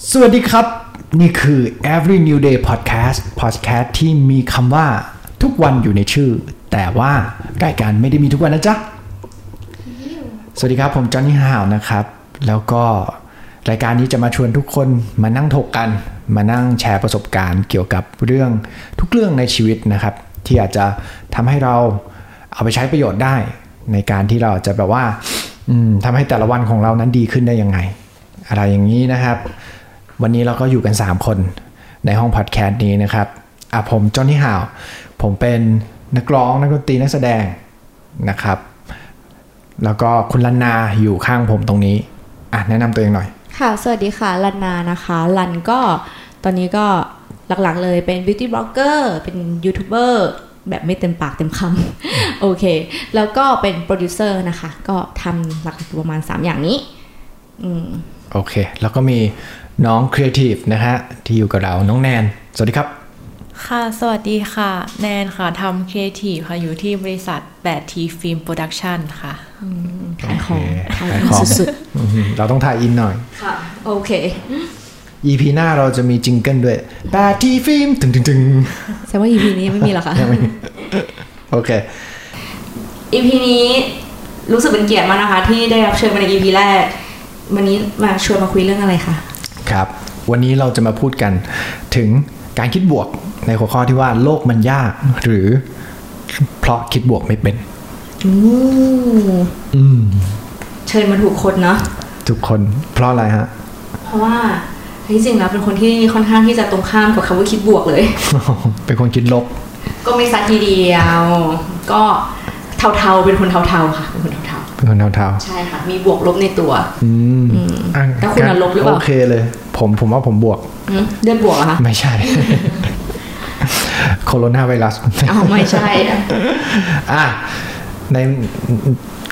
สวัสดีครับ นี่คือ Every New Day Podcast Podcast ที่มีคำว่าทุกวันอยู่ในชื่อ แต่ว่ารายการไม่ได้มีทุกวันนะจ๊ะ สวัสดีครับ ผมจอห์นนี่ฮาวนะครับ แล้วก็รายการนี้จะมาชวนทุกคนมานั่งถกกัน มานั่งแชร์ประสบการณ์เกี่ยวกับเรื่องทุกเรื่องในชีวิตนะครับ ที่อาจจะทำให้เราเอาไปใช้ประโยชน์ได้ ในการที่เราจะแบบว่าทำให้แต่ละวันของเรานั้นดีขึ้นได้ยังไง อะไรอย่างนี้นะครับ วันนี้เราก็อยู่กัน 3 คนในห้องพอดแคสต์นี้นะครับอะผมจอห์นนี่ฮาว ผมเป็นนักร้องนักดนตรีนักแสดงนะครับ แล้วก็คุณลันนาอยู่ข้างผมตรงนี้อะแนะนำตัวเองหน่อย ค่ะ สวัสดีค่ะลันนานะคะ ลันก็ตอนนี้ก็หลักๆเลยเป็น beauty blogger เป็นยูทูบเบอร์แบบไม่เต็มปากเต็มคโอเค แล้วก็เป็นโปรดิวเซอร์นะคะ ก็ทำหลักๆประมาณ 3 อย่างนี้ อืม โอเค แล้วก็มี น้องครีเอทีฟนะฮะที่อยู่กับเราน้องแนน สวัสดีครับ ค่ะ สวัสดีค่ะ แนนค่ะทำครีเอทีฟค่ะ อยู่ที่บริษัท8 t ฟิล์มโปรดักชันค่ะขายของโอเคขายขายขขอองงสุดอื้อหือเราต้องถ่ายอินหน่อยๆค่ะ โอเค EP หน้าเราจะมี jingle ด้วยแปดทีฟิล์มตึงตึงตึงแสดงว่า EP นี้ยังไม่มีหรอคะโอเค EP นี้รู้สึกเป็นเกียรติมากนะคะ ที่ได้รับเชิญมาใน EP แรก วันนี้มาชวนมาคุยเรื่องอะไรคะ ครับ วันนี้เราจะมาพูดกันถึงการคิดบวกในหัวข้อที่ว่าโลกมันยาก หรือเพราะคิดบวกไม่เป็นอืมอืมเชิญมาถูกคนเนาะทุกคนเพราะอะไรฮะ เพราะว่าที่จริงแล้วเป็นคนที่ค่อนข้างที่จะตรงข้ามกับคำว่าคิดบวกเลย เป็นคนคิดลบ ก็ไม่ซักทีเดียว ก็เทาๆเป็นคนเทาๆค่ะเป็นคนเทา เป็นคนเทาๆ ใช่ค่ะ มีบวกลบในตัวๆอืมอะแล้วคุณน่ะลบหรือเปล่า โอเคเลย ผมผมว่าผมบวกอืมเลือดบวกเหรอะคะ ไม่ใช่ โคโรนาไวรัสอ้าวไม่ใช่อะอะ ใน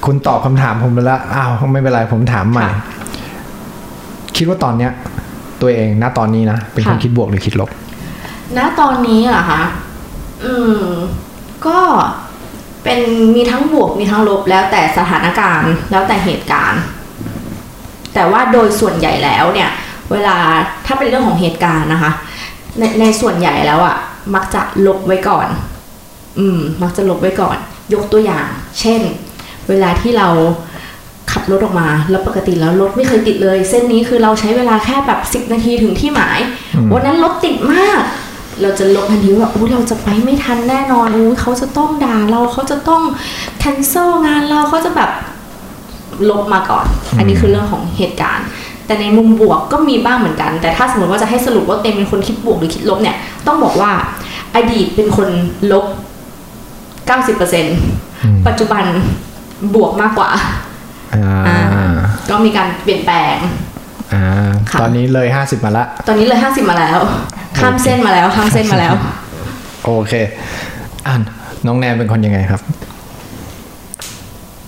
คุณตอบคำถามผมไปแล้วอ้าว ไม่เป็นไร ผมถามใหม่ คิดว่าตอนเนี้ย ตัวเอง ณ ตอนนี้นะ เป็นคนคิดบวกหรือคิดลบ ณ ตอนนี้เหรอคะ อืม ก็ เป็นมีทั้งบวกมีทั้งลบแล้วแต่สถานการณ์แล้วแต่เหตุการณ์ แต่ว่าโดยส่วนใหญ่แล้วเนี่ยเวลาถ้าเป็นเรื่องของเหตุการณ์นะคะ ในในส่วนใหญ่แล้วอะ่ะ มักจะลบไว้ก่อน อืม มักจะลบไว้ก่อน ยกตัวอย่าง เช่น เวลาที่เราขับรถออกมา แล้วปกติแล้วรถไม่เคยติดเลย เส้นนี้คือเราใช้เวลาแค่แบบสิบ10นาทีถึงที่หมายอืมวันนั้นรถติดมาก เราจะลบทันทีว่าอุ้ยเราจะไปไม่ทันแน่นอนอุ้ยเขาจะต้องด่าเราเขาจะต้อง cancel งานเราเขาจะแบบลบมาก่อน อันนี้คือเรื่องของเหตุการณ์ แต่ในมุมบวกก็มีบ้างเหมือนกัน แต่ถ้าสมมติว่าจะให้สรุปว่าเต็มเป็นคนคิดบวกหรือคิดลบเนี่ย ต้องบอกว่าอดีตเป็นคนลบ 90%ปัจจุบันบวกมากกว่าอ่าอ่าก็มีการเปลี่ยนแปลงอ่าค่ะตอนนี้เลยห้าสิบมาละ ตอนนี้เลยห้าสิบมาแล้ว ข้ามเส้นมาแล้วข้ามเส้นมาแล้ว โอเคอ่านน้องแนนเป็นคนยังไงครับ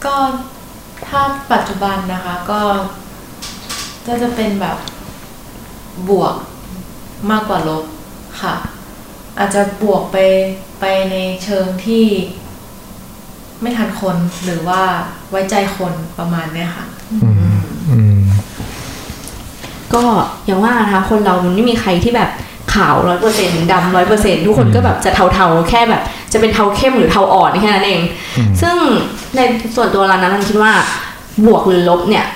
ก็ถ้าปัจจุบันนะคะก็ก็จะเป็นแบบบวกมากกว่าลบค่ะ อาจจะบวกไปไปในเชิงที่ไม่ทันคนหรือว่าไว้ใจคนประมาณเนี้ยค่ะอืมอืมก็อย่างว่านะคะคนเรามันไม่มีใครที่แบบ ขาวร้อยเปอร์เซ็นดำร้อยเปอร์เซ็นทุกคนก็แบบจะเทาๆ แค่แบบ จะเป็นเทาเข้มหรือเทาอ่อนแค่นั้นเองอืมซึ่งในส่วนตัวเรานะเราคิดว่าบวกหรือลบเนี่ย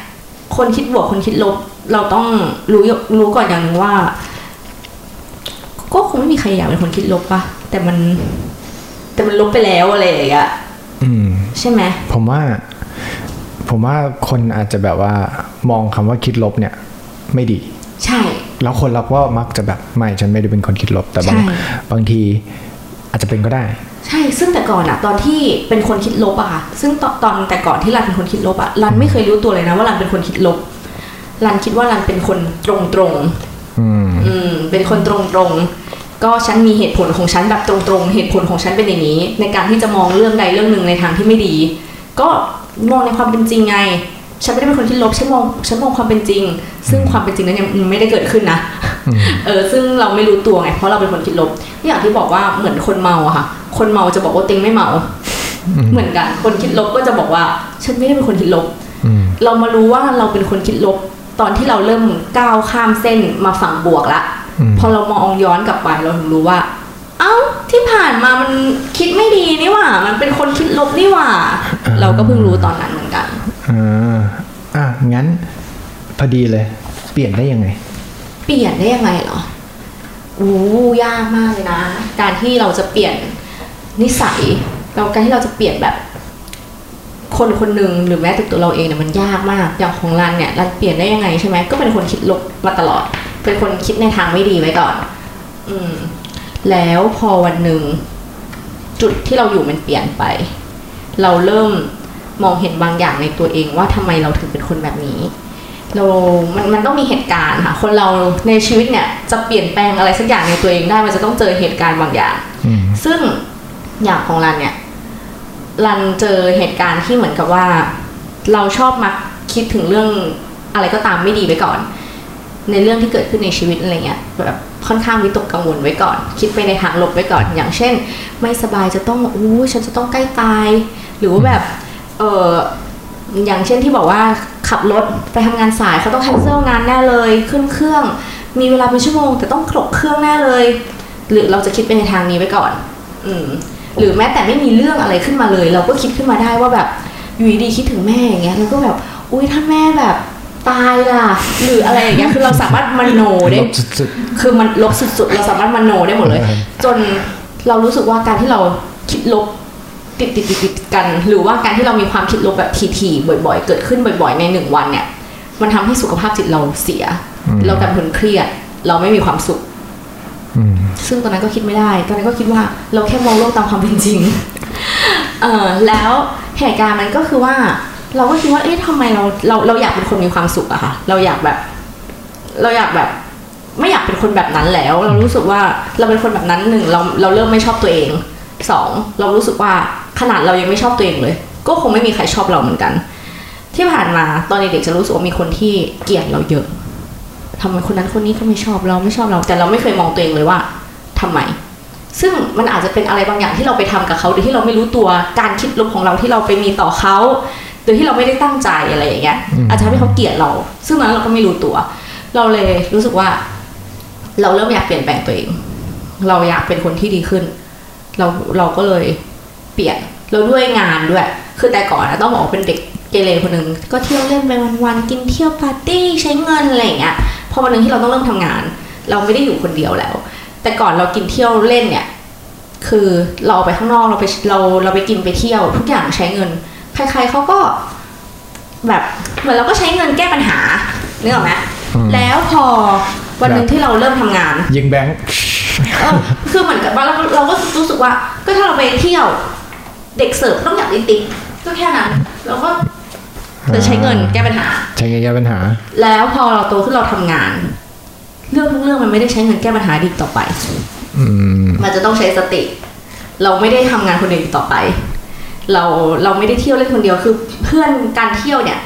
คนคิดบวกคนคิดลบ เราต้องรู้รู้ก่อนอย่างหนึงว่า ก็คงไม่มีใครอยากเป็นคนคิดลบปะแต่มัน แต่มันลบไปแล้วอะไรอย่างเงี้ยอืมใช่ไหมผมว่า ผมว่าคนอาจจะแบบว่ามองคำว่าคิดลบเนี่ย ไม่ดี ใช่ แล้วคนเราก็มักจะแบบไม่ฉันไม่ได้เป็นคนคิดลบ แต่บางใช่บางทีอาจจะเป็นก็ได้ ใช่ ซึ่งแต่ก่อนอะตอนที่เป็นคนคิดลบอะค่ะ ซึ่งตอนตอนแต่ก่อนที่รันเป็นคนคิดลบอะรันไม่เคยรู้ตัวเลยนะว่ารันเป็นคนคิดลบรันคิดว่ารันเป็นคนตรงตรงอืมๆอืมเป็นคนตรงตรงๆก็ฉันมีเหตุผลของฉันแบบตรงตรงๆ เหตุผลของฉันเป็นอย่างนี้ ในการที่จะมองเรื่องใดเรื่องหนึ่งในทางที่ไม่ดี ก็มองในความเป็นจริงไง ฉันไม่ได้เป็นคนคิดลบฉันมองฉันมองความเป็นจริง ซึ่งความเป็นจริงนั้นยังไม่ได้เกิดขึ้นนะอืมเออซึ่งเราไม่รู้ตัวไงเพราะเราเป็นคนคิดลบอย่างที่บอกว่าเหมือนคนเมาอะค่ะ คนเมาจะบอกว่าเต็งไม่เมา เหมือนกัน คนคิดลบก็จะบอกว่า ฉันไม่ได้เป็นคนคิดลบอืมเรามารู้ว่าเราเป็นคนคิดลบ ตอนที่เราเริ่มก้าวข้ามเส้นมาฝั่งบวกละอืมพอเรามองย้อนกลับไปเราถึงรู้ว่า เอ้าที่ผ่านมามันคิดไม่ดีนี่หว่า มันเป็นคนคิดลบนี่หว่า เราก็เพิ่งรู้ตอนนั้นเหมือนกัน อ่าอะงั้นพอดีเลย เปลี่ยนได้ยังไง เปลี่ยนได้ยังไงเหรออู้ยากมากเลยนะ การที่เราจะเปลี่ยนนิสัยเราการที่เราจะเปลี่ยนแบบ คนคนหนึ่งหรือแม้แต่ตัวเราเองเนี่ยมันยากมาก อย่างของรันเนี่ยรันเปลี่ยนได้ยังไงใช่ไหมก็เป็นคนคิดลบมาตลอด เป็นคนคิดในทางไม่ดีไว้ก่อน อืม แล้วพอวันหนึ่งจุดที่เราอยู่มันเปลี่ยนไป เราเริ่ม มองเห็นบางอย่างในตัวเองว่าทำไมเราถึงเป็นคนแบบนี้เรามันมันต้องมีเหตุการณ์ค่ะ คนเราในชีวิตเนี่ยจะเปลี่ยนแปลงอะไรสักอย่างในตัวเองได้ มันจะต้องเจอเหตุการณ์บางอย่างอืมซึ่งอย่างของรันเนี่ย รันเจอเหตุการณ์ที่เหมือนกับว่า เราชอบมักคิดถึงเรื่องอะไรก็ตามไม่ดีไว้ก่อน ในเรื่องที่เกิดขึ้นในชีวิตอะไรเงี้ยแบบค่อนข้างวิตกกังวลไว้ก่อน คิดไปในทางลบไว้ก่อน อย่างเช่น ไม่สบายจะต้องอู้ฉันจะต้องใกล้ตาย หรือว่าแบบ เอออย่างเช่นที่บอกว่าขับรถไปทำงานสายเขาต้องแคนเซิลงานแน่เลย ขึ้นเครื่อง มีเวลาเป็นชั่วโมง แต่ต้องกรกเครื่องแน่เลย หรือเราจะคิดไปในทางนี้ไว้ก่อน อืมหรือแม้แต่ไม่มีเรื่องอะไรขึ้นมาเลย เราก็คิดขึ้นมาได้ว่าแบบอยู่ดีๆคิดถึงแม่อย่างเงี้ยแล้วก็แบบอุ้ยถ้าแม่แบบตายล่ะ หรืออะไรอย่างเงี้ยคือเราสามารถมโนได้ลบสุดคือมันลบสุดๆ เราสามารถมโนได้หมดเลยเออจนเรารู้สึกว่าการที่เราคิดลบ ติดติดติดติดๆกัน หรือว่าการที่เรามีความคิดลบแบบทีๆบ่อย ๆ เกิดขึ้นบ่อย ๆ ในหนึ่งวันเนี่ย มันทำให้สุขภาพจิตเราเสีย เรากลายเป็นคนเครียด เราไม่มีความสุขๆอืมซึ่งตอนนั้นก็คิดไม่ได้ ตอนนั้นก็คิดว่าเราแค่มองโลกตามความเป็นจริง เออแล้วเหตุการณ์มันก็คือว่า เราก็คิดว่า เอ๊ะทำไมเราเราเราอยากเป็นคนมีความสุขอะค่ะ เราอยากแบบ เราอยากแบบ ไม่อยากเป็นคนแบบนั้นแล้ว เรารู้สึกว่าเราเป็นคนแบบนั้นหนึ่งเราเราเริ่มไม่ชอบตัวเองสองเรารู้สึกว่า ขนาดเรายังไม่ชอบตัวเองเลย ก็คงไม่มีใครชอบเราเหมือนกัน ที่ผ่านมาตอนเด็กๆจะรู้สึกว่ามีคนที่เกลียดเราเยอะทำไมคนนั้นคนนี้ก็ไม่ชอบเราไม่ชอบเรา แต่เราไม่เคยมองตัวเองเลยว่าทำไม ซึ่งมันอาจจะเป็นอะไรบางอย่างที่เราไปทำกับเขาโดยที่เราไม่รู้ตัวการคิดลบของเราที่เราไปมีต่อเขาโดยที่เราไม่ได้ตั้งใจอะไรอย่างเงี้ยอืมอาจจะทำให้เขาเกลียดเรา ซึ่งตอนนั้นเราก็ไม่รู้ตัว เราเลยรู้สึกว่า เราเริ่มอยากเปลี่ยนแปลงตัวเอง เราอยากเป็นคนที่ดีขึ้น เราเราก็เลย เปลี่ยนเราด้วยงานด้วย คือแต่ก่อนนะต้องบอกว่าเป็นเด็กเกเรคนหนึ่งก็เที่ยวเล่นไปวันๆกินเที่ยวปาร์ตี้ใช้เงินอะไรอย่างเงี้ยพอวันหนึ่งที่เราต้องเริ่มทำงาน เราไม่ได้อยู่คนเดียวแล้ว แต่ก่อนเรากินเที่ยวเล่นเนี่ยคือเราออกไปข้างนอกเราไปเราเราไปกินไปเที่ยว ทุกอย่างใช้เงิน ใคร ๆเขาก็แบบเหมือนเราก็ใช้เงินแก้ปัญหานึกออกไหมอืมแล้วพอวันหนึ่งที่เราเริ่มทำงาน ยิงแบงค์เออคือเหมือนกับว่าเราเราก็รู้สึกว่า ก็ถ้าเราไปเที่ยว เด็กเสิร์ฟต้องอยากได้ติ๊กก็แค่นั้นเราก็จะใช้เงินแก้ปัญหา ใช้เงินแก้ปัญหา แล้วพอเราโตขึ้นเราทำงาน เรื่องทุกเรื่องมันไม่ได้ใช้เงินแก้ปัญหาดีกต่อไปอืมมันจะต้องใช้สติ เราไม่ได้ทำงานคนเดียวอีกต่อไป เราเราไม่ได้เที่ยวเล่นคนเดียวคือ เพื่อนการเที่ยวเนี่ย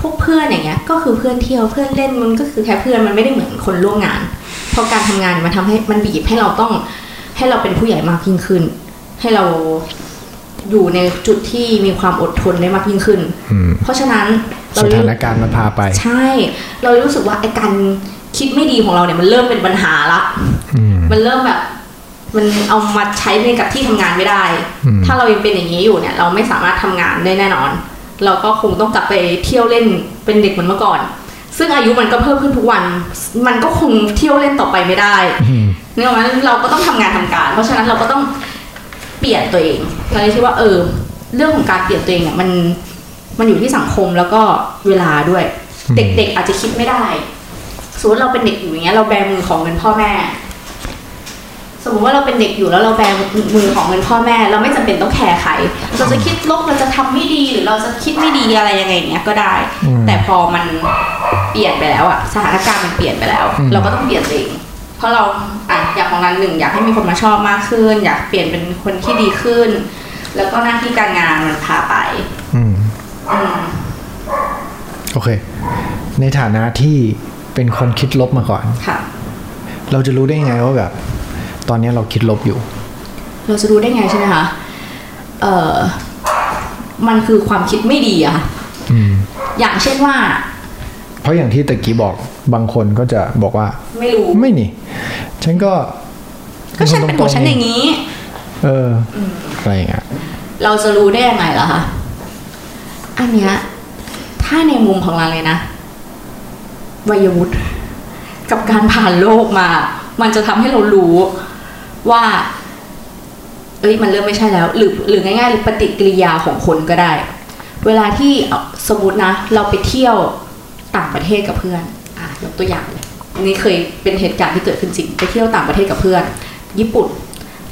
พวกเพื่อนอย่างเงี้ย ก็คือเพื่อนเที่ยวเพื่อนเล่นมันก็คือแค่เพื่อนมันไม่ได้เหมือนคนร่วมงานเพราะการทำงานมันทำให้มันบีบให้เราต้องให้เราเป็นผู้ใหญ่มากยิ่งขึ้น ให้เรา อยู่ในจุดที่มีความอดทนได้มากยิ่งขึ้นอืมเพราะฉะนั้นเราสถานการณ์มันพาไป ใช่ เรารู้สึกว่าไอ้การคิดไม่ดีของเราเนี่ยมันเริ่มเป็นปัญหาละอืมมันเริ่มแบบ มันเอามาใช้ในกับที่ทำงานไม่ได้อืมถ้าเรายังเป็นอย่างนี้อยู่เนี่ย เราไม่สามารถทำงานได้แน่นอน เราก็คงต้องกลับไปเที่ยวเล่นเป็นเด็กเหมือนเมื่อก่อน ซึ่งอายุมันก็เพิ่มขึ้นทุกวัน มันก็คงเที่ยวเล่นต่อไปไม่ได้อืมนึกออกไหมเราก็ต้องทำงานทำการ เพราะฉะนั้นเราก็ต้อง เปลี่ยนตัวเองเราเลยคิดว่าเออ เรื่องของการเปลี่ยนตัวเองเนี่ยมันมันอยู่ที่สังคมแล้วก็เวลาด้วย เด็กๆอาจจะคิดไม่ได้สมมติเราเป็นเด็กอยู่อย่างเงี้ยเราแบมือของเงินพ่อแม่ สมมติว่าเราเป็นเด็กอยู่แล้วเราแบมือของเงินพ่อแม่ เราไม่จำเป็นต้องแคร์ใครเราจะคิดลบเราจะทำไม่ดีหรือเราจะคิดไม่ดีอะไรยังไงอย่างเงี้ยก็ได้อืมแต่พอมันเปลี่ยนไปแล้วอะสถานการณ์มันเปลี่ยนไปแล้วอืมเราก็ต้องเปลี่ยนตัวเอง เพราะเราอะอยากของงานหนึ่งอยากให้มีคนมาชอบมากขึ้น อยากเปลี่ยนเป็นคนที่ดีขึ้น แล้วก็หน้าที่การงานมันพาไปอืมอืมโอเค ในฐานะที่เป็นคนคิดลบมาก่อน ค่ะ เราจะรู้ได้ไงว่าแบบ ตอนนี้เราคิดลบอยู่ เราจะรู้ได้ไงใช่ไหมคะเอ่อมันคือความคิดไม่ดีอะค่ะอืมอย่างเช่นว่า เพราะอย่างที่ตะกี้บอกบางคนก็จะบอกว่า ไม่รู้ไม่นี่ ฉันก็ ก็ฉันเป็นของฉันอย่างนี้เออออะไรอย่างเงี้ยเราจะรู้ได้ยังไงล่ะคะอันเนี้ยถ้าในมุมของเราเลยนะวัยวุฒิกับการผ่านโลกมา มันจะทำให้เรารู้ว่า เอ้ยมันเริ่มไม่ใช่แล้ว หรือหรือง่ายๆหรือปฏิกิริยาของคนก็ได้ เวลาที่เอาสมมตินะ เราไปเที่ยว ต่างประเทศกับเพื่อนอะยกตัวอย่างเลยอันนี้เคยเป็นเหตุการณ์ที่เกิดขึ้นจริงไปเที่ยวต่างประเทศกับเพื่อน ญี่ปุ่น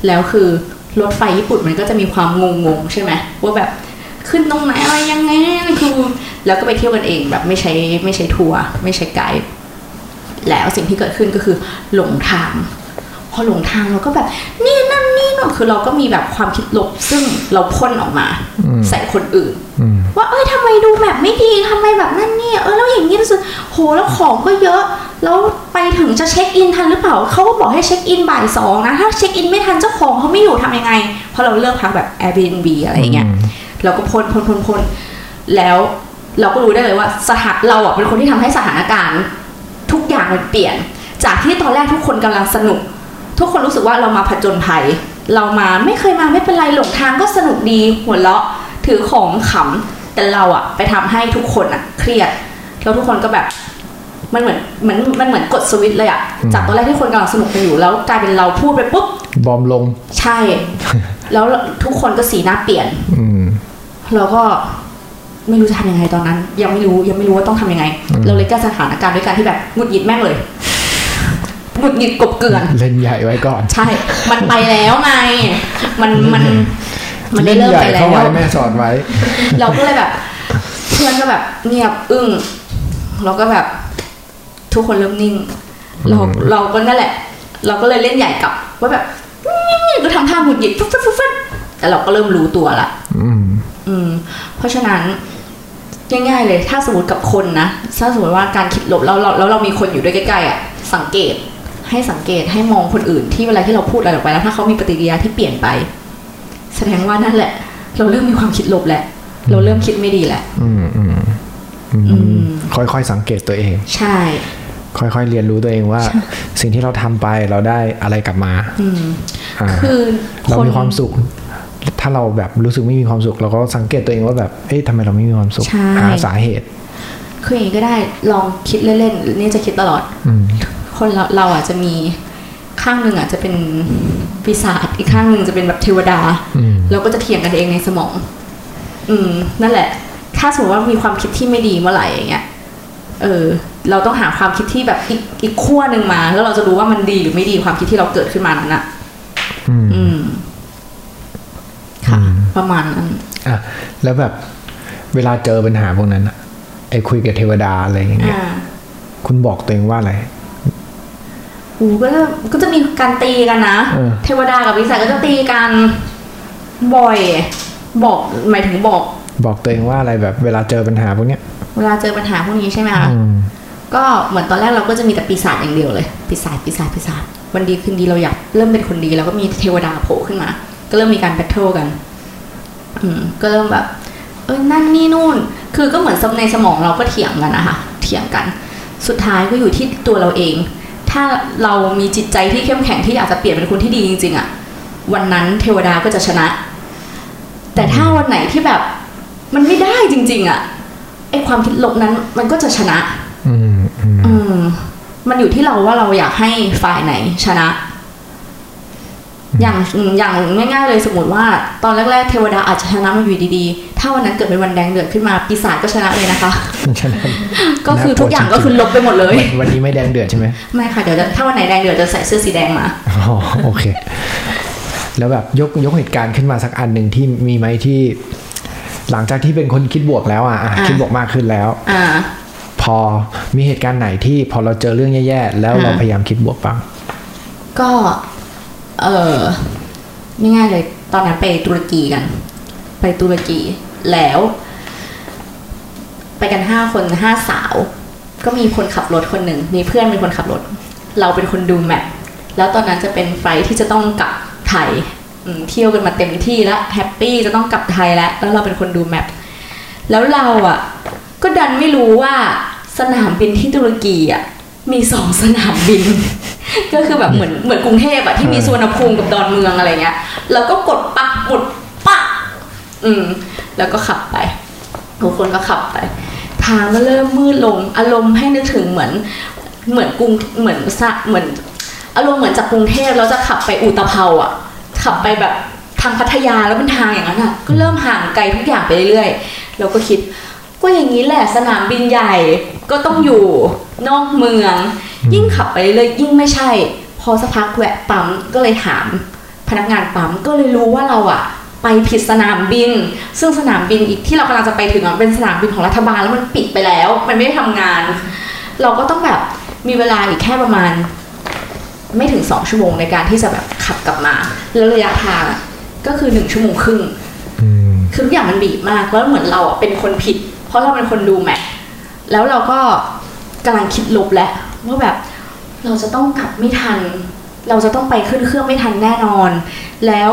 แล้วคือรถไฟญี่ปุ่นมันก็จะมีความงงๆใช่ไหมว่าแบบขึ้นตรงไหนอะไรยังไงคือแล้วก็ไปเที่ยวกันเองแบบไม่ใช้ไม่ใช้ทัวร์ไม่ใช้ไกด์แล้วสิ่งที่เกิดขึ้นก็คือหลงทาง พอหลงทางเราก็แบบนี่นั่นนี่นั่นคือเราก็มีแบบความคิดลบซึ่งเราพ่นออกมา ใส่คนอื่นอืมว่าเอ้ยทำไมดูแบบไม่ดีทำไมแบบนั่นนี่เออแล้วอย่างนี้รู้สึกโหแล้วของก็เยอะ แล้วไปถึงจะเช็คอินทันหรือเปล่าเขาก็บอกให้เช็คอินบ่ายสองนะถ้าเช็คอินไม่ทันเจ้าของเขาไม่อยู่ทำยังไงเพราะเราเลือกพักแบบ Airbnb อะไรอย่างเงี้ยอืมเราก็พ่นพ่นพ่นพ่นแล้วเราก็รู้ได้เลยว่าสถานเราอะเป็นคนที่ทำให้สถานการณ์ ทุกอย่างมันเปลี่ยน จากที่ตอนแรกทุกคนกำลังสนุก ทุกคนรู้สึกว่าเรามาผจญภัย เรามาไม่เคยมาไม่เป็นไรหลงทางก็สนุกดีหัวเราะถือของขำแต่เราอะไปทำให้ทุกคนอะเครียดแล้วทุกคนก็แบบมันเหมือนเหมือนมันเหมือนกดสวิตช์เลยอะอืมจากตอนแรกที่คนกำลังสนุกกันอยู่แล้วกลายเป็นเราพูดไปปุ๊บบอมลง ใช่ แล้วทุกคนก็สีหน้าเปลี่ยน อืมเราก็ไม่รู้จะทำยังไงตอนนั้น ยังไม่รู้ยังไม่รู้ว่าต้องทำยังไงอืมเราเลยแก้สถานการณ์ด้วยการที่แบบหงุดหงิดแม่งเลย หงุดหงิดกบเกลื่อน เล่นใหญ่ไว้ก่อน ใช่ มันไปแล้วไง มันมันมันได้เล่นเริ่มใหญ่ไปแล้เข้าวไว้แม่สอนไว้ เราก็เลยแบบ เพื่อนก็แบบเงียบอึ้งเราก็แบบ ทุกคนเริ่มนิ่ง เราอืมเราก็นั่นแหละ เราก็เลยเล่นใหญ่กลับว่าแบบนี่ก็ทำท่าหงุดหงิดฟุ๊บฟุ๊บฟุ๊บฟุ๊บแต่เราก็เริ่มรู้ตัวละอืมอืม เพราะฉะนั้นง่ายๆเลย ถ้าสมมติกับคนนะถ้าสมมติว่าการคิดลบแล้วเราแล้วเรามีคนอยู่ด้วยใกล้ๆอะ สังเกต ให้สังเกตให้มองคนอื่น ที่เวลาที่เราพูดอะไรออกไปแล้วถ้าเขามีปฏิกิริยาที่เปลี่ยนไป แสดงว่านั่นแหละ เราเริ่มมีความคิดลบแหละ เราเริ่มคิดไม่ดีแหละ อืมอืมอือืมมค่อยๆสังเกตตัวเอง ใช่ ค่อยๆเรียนรู้ตัวเองว่า สิ่งที่เราทำไปเราได้อะไรกลับมา อืมอ่าคือเราคนมีความสุขถ้าเราแบบรู้สึกไม่มีความสุข เราก็สังเกตตัวเองว่าแบบ เอ๊ะทำไมเราไม่มีความสุขใช่หาสาเหตุ คืออย่างนี้ก็ได้ลองคิดเล่นๆ นี่จะคิดตลอดอืม คนเราเราอาจจะมีข้างหนึ่งอาจจะเป็นปีศาจอีกข้างหนึ่งจะเป็นแบบเทวดาอืมเราก็จะเถียงกันเองในสมอง อืม นั่นแหละ ถ้าสมมติว่ามีความคิดที่ไม่ดีเมื่อไหร่อย่างเงี้ยเออ เราต้องหาความคิดที่แบบอีกอีกขั้วหนึ่งมา แล้วเราจะรู้ว่ามันดีหรือไม่ดีความคิดที่เราเกิดขึ้นมานั้นอะอืมอืมค่ะอืมประมาณนั้นอะแล้วแบบเวลาเจอปัญหาพวกนั้นอะไอ้คุยกับเทวดาอะไรอย่างเงี้ยอ่าคุณบอกตัวเองว่าอะไร อูก็จะก็จะมีการตีกันนะเออเทวดากับวิสัยก็จะตีกันบ่อย บอกหมายถึงบอก บอกตัวเองว่าอะไรแบบเวลาเจอปัญหาพวกเนี้ย เวลาเจอปัญหาพวกนี้ใช่ไหมคะอืมก็เหมือนตอนแรกเราก็จะมีแต่ปีศาจอย่างเดียวเลยปีศาจปีศาจปีศาจวันดีคืนดีเราอยากเริ่มเป็นคนดีแล้วก็มีเทวดาโผล่ขึ้นมา ก็เริ่มมีการแบทเทิลกัน อืม ก็เริ่มแบบ เอ้ยนั่นนี่นู่น คือก็เหมือนในสมองเราก็เถียงกันนะคะเถียงกัน สุดท้ายก็อยู่ที่ตัวเราเอง ถ้าเรามีจิตใจที่เข้มแข็งที่อยากจะเปลี่ยนเป็นคนที่ดีจริงๆอะวันนั้นเทวดาก็จะชนะ แต่ถ้าวันไหนที่แบบมันไม่ได้จริง ๆอะไอความคิดลบนั้นมันก็จะชนะ อืมอืมอืมมันอยู่ที่เราว่าเราอยากให้ฝ่ายไหนชนะ อย่างอืมอย่างง่ายๆเลยสมมติว่าตอนแรกๆเทวดาอาจจะชนะมาอยู่ดีๆ ถ้าวันนั้นเกิดเป็นวันแดงเดือดขึ้นมาปีศาจก็ชนะเลยนะคะฉะนั้นก็คือทุกอย่างก็คือลบไปหมดเลยวันวันนี้ไม่แดงเดือดใช่ไหมไม่ค่ะเดี๋ยวจะถ้าวันไหนแดงเดือดจะใส่เสื้อสีแดงมาอ๋อโอเค แล้วแบบยกยกเหตุการณ์ขึ้นมาสักอันหนึ่งที่มีไหมที่ หลังจากที่เป็นคนคิดบวกแล้วอะอะอ่าคิดบวกมากขึ้นแล้ว อ่า พอมีเหตุการณ์ไหนที่พอเราเจอเรื่องแย่ๆแล้วเราอ่าพยายามคิดบวกบ้างก็ เออง่ายๆเลย ตอนนั้นไปตุรกีกัน ไปตุรกีแล้ว ไปกันห้าคนห้าสาว ก็มีคนขับรถคนหนึ่งมีเพื่อนเป็นคนขับรถ เราเป็นคนดูแมพแล้วตอนนั้นจะเป็นไฟที่จะต้องกลับไทยเที่ยวกันมาเต็มที่แล้วแฮปปี้จะต้องกลับไทยแล้ว แล้วเราเป็นคนดูแมพแล้วเราอะ ก็ดันไม่รู้ว่าสนามบินที่ตุรกีอะ มีสองสนามบิน ก็คือแบบเหมือนเหมือนกรุงเทพอะที่มีสุวรรณภูมิกับดอนเมืองอะไรเงี้ย แล้วก็กดปักหมุดปักอืม แล้วก็ขับไปทุกคนก็ขับไป ทางก็เริ่มมืดลง อารมณ์ให้นึกถึงเหมือน เหมือนกรุงเหมือนสะเหมือน อารมณ์เหมือนจากกรุงเทพแล้วจะขับไปอุตภเปาอะขับไปแบบทางพัทยาแล้วเป็นทางอย่างนั้นอะก็เริ่มห่างไกลทุกอย่างไปเรื่อยๆเราก็คิด ก็อย่างนี้แหละสนามบินใหญ่ก็ต้องอยู่นอกเมือง ยิ่งขับไปเลยยิ่งไม่ใช่ พอสักพักแวะปั๊มก็เลยถาม พนักงานปั๊มก็เลยรู้ว่าเราอะไปผิดสนามบิน ซึ่งสนามบินอีกที่เรากำลังจะไปถึงอะเป็นสนามบินของรัฐบาลแล้วมันปิดไปแล้ว มันไม่ได้ทำงาน เราก็ต้องแบบมีเวลาอีกแค่ประมาณ ไม่ถึงสองชั่วโมงในการที่จะแบบขับกลับมา แล้วระยะทางอะก็คือหนึ่งชั่วโมงครึ่งอืมคือทุกอย่างมันบีบมากแล้วเหมือนเราอะเป็นคนผิด เพราะเราเป็นคนดูแมทแล้วเราก็กำลังคิดลบแล้วว่าแบบเราจะต้องกลับไม่ทัน เราจะต้องไปขึ้นเครื่องไม่ทันแน่นอน แล้ว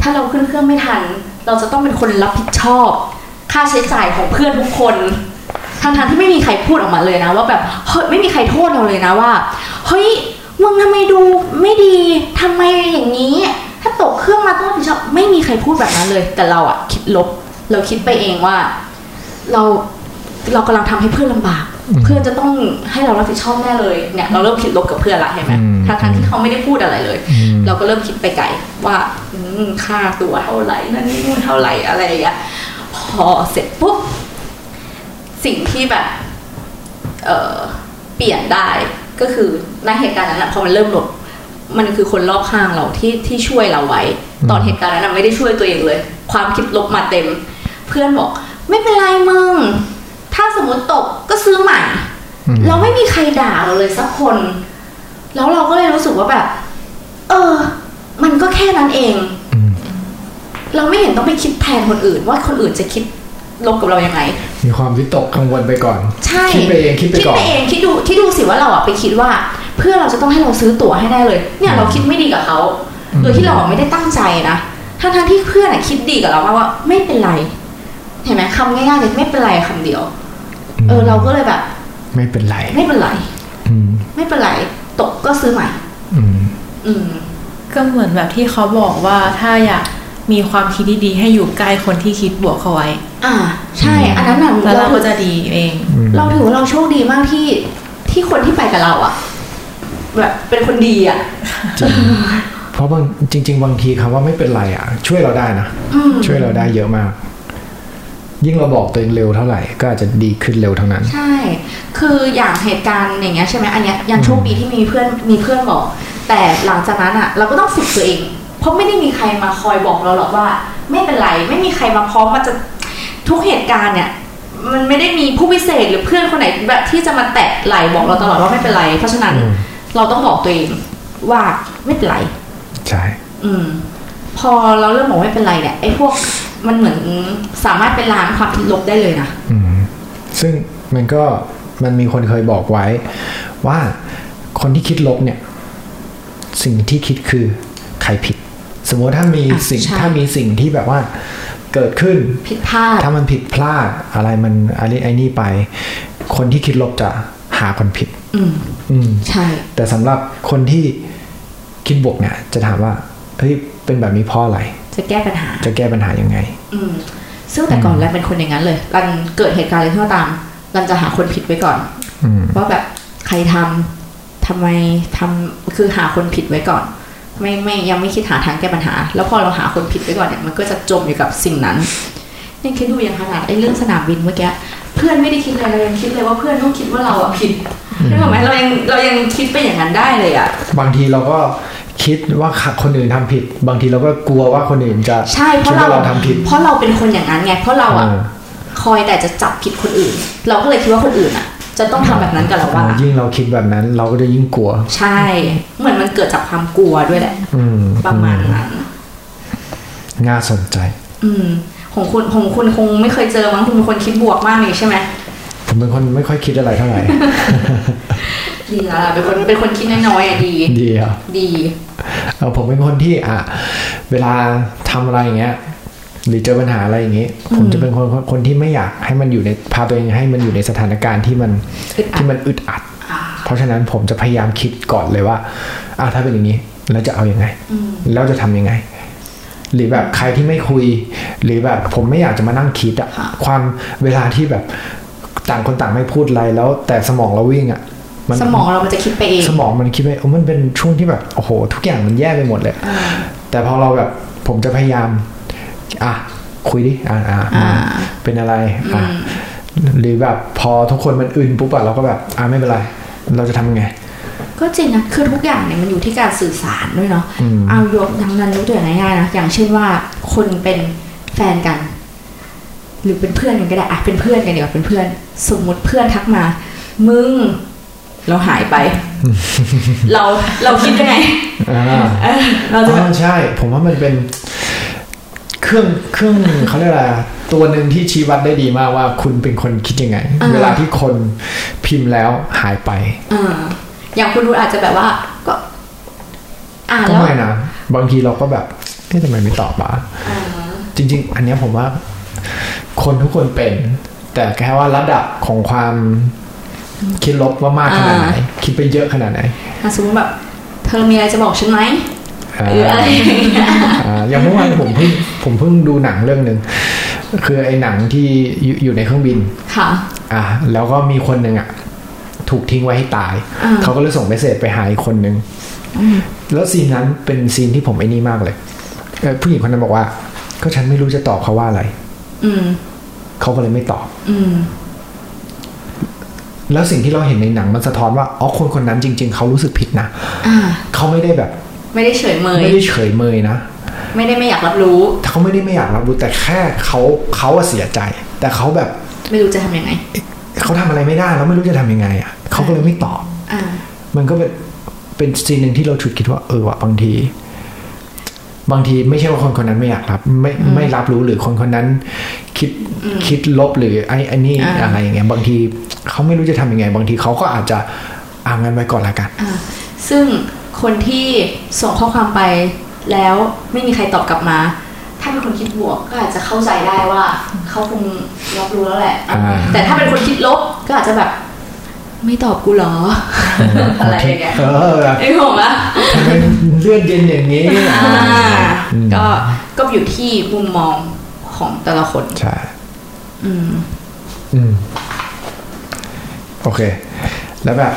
ถ้าเราขึ้นเครื่องไม่ทัน เราจะต้องเป็นคนรับผิดชอบ ค่าใช้จ่ายของเพื่อนทุกคนทั้งทที่ไม่มีใครพูดออกมาเลยนะ ว่าแบบเฮ้ยไม่มีใครโทษเราเลยนะว่าเฮ้ยมึงทำไมดูไม่ดีทำไมอย่างนี้ ถ้าตกเครื่องมาต้องรับผิดชอบไม่มีใครพูดแบบนั้นเลย แต่เราอะคิดลบ เราคิดไปเองว่า เราเรากำลังทำให้เพื่อนลำบาก เพื่อนจะต้องให้เรารับผิดชอบแน่เลยเนี่ยเราเริ่มคิดลบกับเพื่อนละเห็นไหมอืมทั้งทั้งๆที่เขาไม่ได้พูดอะไรเลยอืมเราก็เริ่มคิดไปไกลว่าอืมค่าตัวเท่าไหร่นั่นนี่นู่นเท่าไหร่อะไรอย่างเงี้ยพอเสร็จปุ๊บสิ่งที่แบบเออเปลี่ยนได้ก็คือในเหตุการณ์นั้นแหละพอมันเริ่มลดมันคือคนรอบข้างเราที่ที่ช่วยเราไว้ ตอนเหตุการณ์นั้นนะไม่ได้ช่วยตัวเองเลย ความคิดลบมาเต็ม เพื่อนบอก ไม่เป็นไรมึง ถ้าสมมติตกก็ซื้อใหม่อืมเราไม่มีใครด่าเราเลยสักคน แล้วเราก็เลยรู้สึกว่าแบบ เออ มันก็แค่นั้นเองอืมเราไม่เห็นต้องไปคิดแทนคนอื่น ว่าคนอื่นจะคิดลบกับเรายังไง มีความวิตกกังวลไปก่อน ใช่ คิดไปเองคิดไปก่อน คิดไปเองคิดดูคิดดูสิว่าเราอะไปคิดว่า เพื่อนเราจะต้องให้เราซื้อตั๋วให้ได้เลย เนี่ยเราคิดไม่ดีกับเขาอืมโดยที่เราอะไม่ได้ตั้งใจนะทั้งทที่เพื่อนอะคิดดีกับเรามากว่าไม่เป็นไร เห็นไหมคำง่ายๆเลยไม่เป็นไรคำเดียว เออเราก็เลยแบบ ไม่เป็นไร ไม่เป็นไรอืมไม่เป็นไรตกก็ซื้อใหม่อืมอืมก็เหมือนแบบที่เขาบอกว่าถ้าอยากมีความคิดดีๆให้อยู่ใกล้คนที่คิดบวกเข้าไว้ อ่า ใช่ อันนั้นน่ะแล้วเราถืก็อจะดีเองอืมเราถือว่าเราโชคดีมากที่ที่คนที่ไปกับเราอะแบบเป็นคนดีอะจริงเพราะบางจริง ๆ บางทีคำว่าไม่เป็นไรอะ ช่วยเราได้นะอืมช่วยเราได้เยอะมาก ยิ่งเราบอกตัวเองเร็วเท่าไหร่ก็อาจจะดีขึ้นเร็วเท่านั้น ใช่ คืออย่างเหตุการณ์อย่างเงี้ยใช่ไหมอันเนี้ยยังโชคดีที่มีเพื่อนมีเพื่อนบอก แต่หลังจากนั้นอะเราก็ต้องฝึกตัวเอง เพราะไม่ได้มีใครมาคอยบอกเราหรอกว่า ไม่เป็นไรไม่มีใครมาพร้อมมาจะทุกเหตุการณ์เนี่ยมันไม่ได้มีผู้พิเศษหรือเพื่อนคนไหนแบบที่จะมาแตะไหลบอกเราตลอดว่าไม่เป็นไร เพราะฉะนั้นอืมเราต้องบอกตัวเองว่าไม่เป็นไร ใช่ อืม พอเราเริ่มบอกไม่เป็นไรเนี่ยไอ้พวก มันเหมือนสามารถเป็นล้างความคิดลบได้เลยนะอืมซึ่งมันก็มันมีคนเคยบอกไว้ ว่าคนที่คิดลบเนี่ย สิ่งที่คิดคือใครผิด สมมติถ้ามีอะสิ่งใช่ถ้ามีสิ่งที่แบบว่าเกิดขึ้นผิดพลาดถ้ามันผิดพลาดอะไรมันอะไรไอ้นี่ไป คนที่คิดลบจะหาคนผิด อืมอืมใช่ แต่สำหรับคนที่คิดบวกเนี่ย จะถามว่าเฮ้ยเป็นแบบนี้เพราะอะไร จะแก้ปัญหา จะแก้ปัญหายังไง อืมซึ่งแต่ก่อนอืมรันเป็นคนอย่างนั้นเลยรันเกิดเหตุการณ์อะไรขึ้นก็ตามรันจะหาคนผิดไว้ก่อนอืมว่าแบบใครทำทำไมทำคือหาคนผิดไว้ก่อน ไม่ไม่ยังไม่คิดหาทางแก้ปัญหา แล้วพอเราหาคนผิดไว้ก่อนเนี่ยมันก็จะจมอยู่กับสิ่งนั้นยังคิดดูอย่างขนาดไอ้เรื่องสนามบินเมื่อกี้เพื่อนไม่ได้คิดอะไรเรายังคิดเลยว่าเพื่อนต้องคิดว่าเราอะผิดนึกออกไหมเรายังเรายังคิดไปอย่างนั้นได้เลยอะบางทีเราก็ คิดว่าคนอื่นทำผิด บางทีเราก็กลัวว่าคนอื่นจะใช่เพคิดราะเราว่าเราทำผิด เพราะเราเป็นคนอย่างนั้นไงเพราะเราอะเออคอยแต่จะจับผิดคนอื่น เราก็เลยคิดว่าคนอื่นอะจะต้องทำแบบนั้นกับเราว่ายิ่งเราคิดแบบนั้น เราก็จะยิ่งกลัว ใช่ เหมือนมันเกิดจากความกลัวด้วยแหละอืมประมาณนั้นน่าสนใจ อืมของคุณของคุณคงไม่เคยเจอมั้งคุณเป็นคนคิดบวกมากเลยใช่ไหม ผมเป็นคนไม่ค่อยคิดอะไรเท่าไหร่ดีแล้วล่ะเป็นคนเป็นคนคิดน้อยๆอะดี ดีอะดีเออผมเป็นคนที่อะเวลาทำอะไรอย่างเงี้ยหรือเจอปัญหาอะไรอย่างนี้ ผมจะเป็นคนคนคนที่ไม่อยากให้มันอยู่ในพาตัวเองให้มันอยู่ในสถานการณ์ที่มันอึดอัดที่มันอึดอัด เพราะฉะนั้นผมจะพยายามคิดก่อนเลยว่าอ่าถ้าเป็นอย่างนี้แล้วจะเอาอยัางไงแล้วจะทำยังไง หรือแบบใครที่ไม่คุย หรือแบบผมไม่อยากจะมานั่งคิดอะค่ะความเวลาที่แบบ ต่างคนต่างไม่พูดอะไรแล้ว แต่สมองเราวิ่งอะมันสมองเรามันจะคิดไปเองสมองมันคิดไปโอ้มันเป็นช่วงที่แบบโอ้โห ทุกอย่างมันแย่ไปหมดเลยแต่พอเราแบบผมจะพยายาม อะคุยดิอะอะมาอ่าเป็นอะไรอะหรือแบบพอทุกคนมันอื่นปุ๊บอะเราก็แบบอะไม่เป็นไร เราจะทำยังไง ก็จริงนะคือทุกอย่างเนี่ยมันอยู่ที่การสื่อสารด้วยเนาะอืมเอายกทั้งนั้นยกตัวอย่างง่ายๆนะอย่างเช่นว่าคนเป็นแฟนกัน หรือเป็นเพื่อนกันก็ได้อะเป็นเพื่อนกันเดี๋ยวาเป็นเพื่อน สมมุติเพื่อนทักมา มึง เราหายไป เราเราคิดยังไงอ่าเออเราจะแบบอ๋อใช่ ผมว่ามันเป็นเครื่องเครื่องเขาเรียกอะไรอะตัวหนึ่งที่ชี้วัดได้ดีมากว่าคุณเป็นคนคิดยังไง เวลาที่คนพิมพ์แล้วหายไปเอออย่างคุณรู้อาจจะแบบว่า ก็อ่านก็แล้วไม่นะบางทีเราก็แบบเอ๊ะทำไมไม่ตอบวะอ่าจริง ๆ อันเนี้ยผมว่า คนทุกคนเป็น แต่แค่ว่าระดับของความคิดลบว่ามากขนาดไหน คิดไปเยอะขนาดไหนอะสมมติแบบเธอมีอะไรจะบอกฉันไหมอ่าหรืออะไรอย่างเงี้ยอ่าอย่างเมื่อวานผมเพิ่งผมเพิ่งดูหนังเรื่องหนึ่งคือไอ้หนังที่อยู่อยู่ในเครื่องบิน ค่ะ อะแล้วก็มีคนหนึ่งอะ ถูกทิ้งไว้ให้ตายอ่าเขาก็เลยส่งเมสเซจไปหาอีกคนหนึ่งแล้วซีนนั้นเป็นซีนที่ผมไอ้นี่มากเลยเอ่อผู้หญิงคนนั้นบอกว่า ก็ฉันไม่รู้จะตอบเขาว่าอะไร อืม เขาก็เลยไม่ตอบอืมแล้วสิ่งที่เราเห็นในหนังมันสะท้อนว่าอ๋อคนคนนั้นจริง ๆเขารู้สึกผิดนะอ่าเขาไม่ได้แบบ ไม่ได้เฉยเมยไม่ได้เฉยเมยนะไม่ได้ไม่อยากรับรู้เขาไม่ได้ไม่อยากรับรู้แต่แค่เขาเขาอะเสียใจ แต่เขาแบบ ไม่รู้จะทำยังไงเขาทำอะไรไม่ได้แล้วไม่รู้จะทำยังไงอะเขาก็เลยไม่ตอบอ่ามันก็เป็นเป็นซีนหนึ่งที่เราฉุดคิดว่าเออว่ะบางที บางทีไม่ใช่ว่าคนคนนั้นไม่อยากรับ ไม่ไม่รับรู้หรือคนคนนั้น คิดคิดลบหรือไอ้ไอ้นี่อ่าอะไรอย่างเงี้ยบางทีเขาไม่รู้จะทำยังไง บางทีเขาก็อาจจะอ่างั้นไว้ก่อนละกันอ่าซึ่งคนที่ส่งข้อความไปแล้วไม่มีใครตอบกลับมา ถ้าเป็นคนคิดบวกก็อาจจะเข้าใจได้ว่าเขาคงรับรู้แล้วแหละอ่าแต่ถ้าเป็นคนคิดลบก็อาจจะแบบไม่ตอบกูเหรอ อะไรอย่างเงี้ยเออแบบไอ้ผมอะทำไมเลือดเย็นอย่างนี้อ่าอืมก็ก็อยู่ที่มุมมอง ของแต่ละคนใช่อืมอืมโอเค แล้วแบบ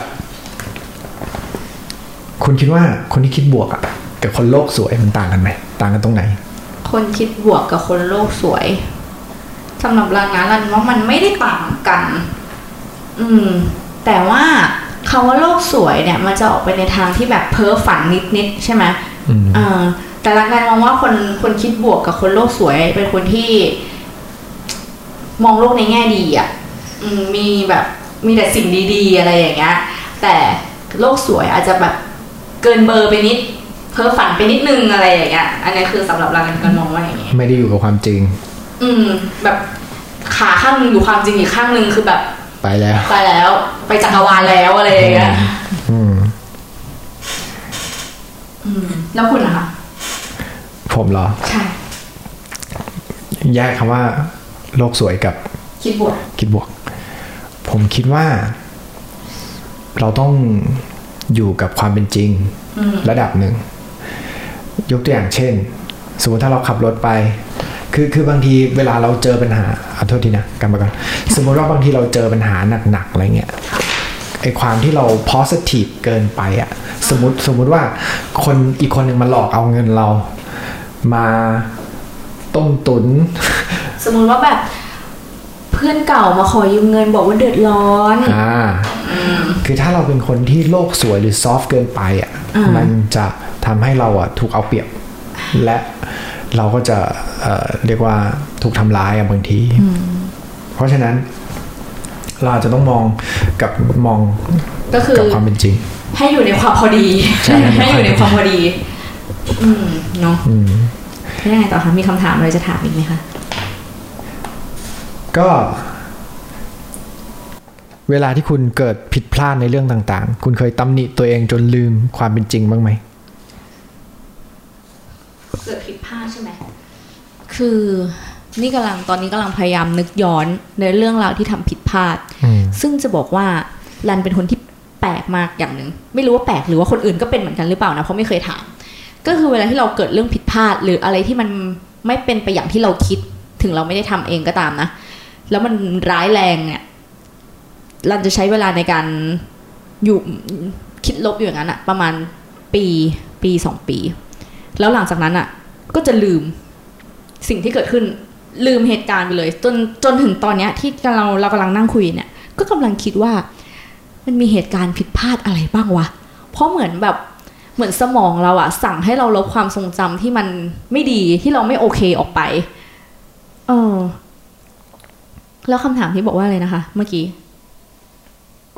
คุณคิดว่าคนที่คิดบวกอะกับคนโลกสวยมันต่างกันไหมต่างกันตรงไหน คนคิดบวกกับคนโลกสวยสำหรับรันนะรันว่ามันไม่ได้ต่างกัน อืม แต่ว่าคาว่าโลกสวยเนี่ย มันจะออกไปในทางที่แบบเพ้อฝันนิดๆใช่ไหมอืมเออ แต่รันการมองว่าคนคนคิดบวกกับคนโลกสวยเป็นคนที่ มองโลกในแง่ดีอะอืมมีแบบมีแต่สิ่งดีๆ อะไรอย่างเงี้ย แต่โลกสวยอาจจะแบบเกินเบอร์ไปนิด เพ้อฝันไปนิดนึงอะไรอย่างเงี้ย อันนี้คือสำหรับรันการมองว่าอย่างเงี้ยไม่ได้อยู่กับความจริง อืม แบบขาข้างหนึงอยู่ความจริงอีกข้างหนึงคือแบบ ไปแล้ว ไปแล้ว ไปจักรวาลแล้วอะไรอย่างเงี้ยอืมอืมแล้วคุณนะคะ ผมเหรอใช่แยกคำว่า โลกสวยกับ คิดบวก คิดบวก ผมคิดว่า เราต้องอยู่กับความเป็นจริงอืมระดับหนึ่ง ยกตัวอย่างเช่น สมมติถ้าเราขับรถไป คือคือบางทีเวลาเราเจอปัญหาขอโทษทีนะกลับมาก่อนสมมติว่าบางทีเราเจอปัญหาหนักๆอะไรเงี้ยไอความที่เรา positive เกินไปอะสมมติสมมุติว่าคนอีกคนหนึ่งมาหลอกเอาเงินเรา มาต้มตุน สมมุติว่าแบบ เพื่อนเก่ามาขอยืมเงินบอกว่าเดือดร้อนอ่าคือถ้าเราเป็นคนที่โลกสวยหรือซอฟต์เกินไปอะอ่ามัมันจะทำให้เราอะถูกเอาเปรียบ และเราก็จะเอ่อเรียกว่าถูกทำร้ายอะบางที เพราะฉะนั้น เราอาจจะต้องมองกับมองก็คือกับความเป็นจริง ให้อยู่ในความพอดีใช่ให้อยู่ในความพอดี อืมเนาะอืมแล้วยังไงต่อคะมีคำถามอะไรจะถามอีกไหมคะก็ เวลาที่คุณเกิดผิดพลาดในเรื่องต่าง ๆ คุณเคยตำหนิตัวเองจนลืมความเป็นจริงบ้างไหมเกิดผิดพลาดใช่ไหมคือนี่กำลังตอนนี้กำลังพยายามนึกย้อนในเรื่องราวที่ทำผิดพลาดอืมซึ่งจะบอกว่ารันเป็นคนที่แปลกมากอย่างหนึ่งไม่รู้ว่าแปลกหรือว่าคนอื่นก็เป็นเหมือนกันหรือเปล่านะเพราะไม่เคยถาม ก็คือเวลาที่เราเกิดเรื่องผิดพลาด หรืออะไรที่มันไม่เป็นไปอย่างที่เราคิดถึงเราไม่ได้ทำเองก็ตามนะ แล้วมันร้ายแรงเนี่ยรันจะใช้เวลาในการอยู่คิดลบอยู่อย่างนั้นอะประมาณปีปีสองปี แล้วหลังจากนั้นอะก็จะลืมสิ่งที่เกิดขึ้นลืมเหตุการณ์ไปเลย จนจนถึงตอนเนี้ย ที่เราเรากำลังนั่งคุยเนี่ย ก็กำลังคิดว่า มันมีเหตุการณ์ผิดพลาดอะไรบ้างวะเพราะเหมือนแบบ เหมือนสมองเราอะสั่งให้เราลบความทรงจำที่มันไม่ดีที่เราไม่โอเคออกไป เออ แล้วคำถามที่บอกว่าอะไรนะคะ เมื่อกี้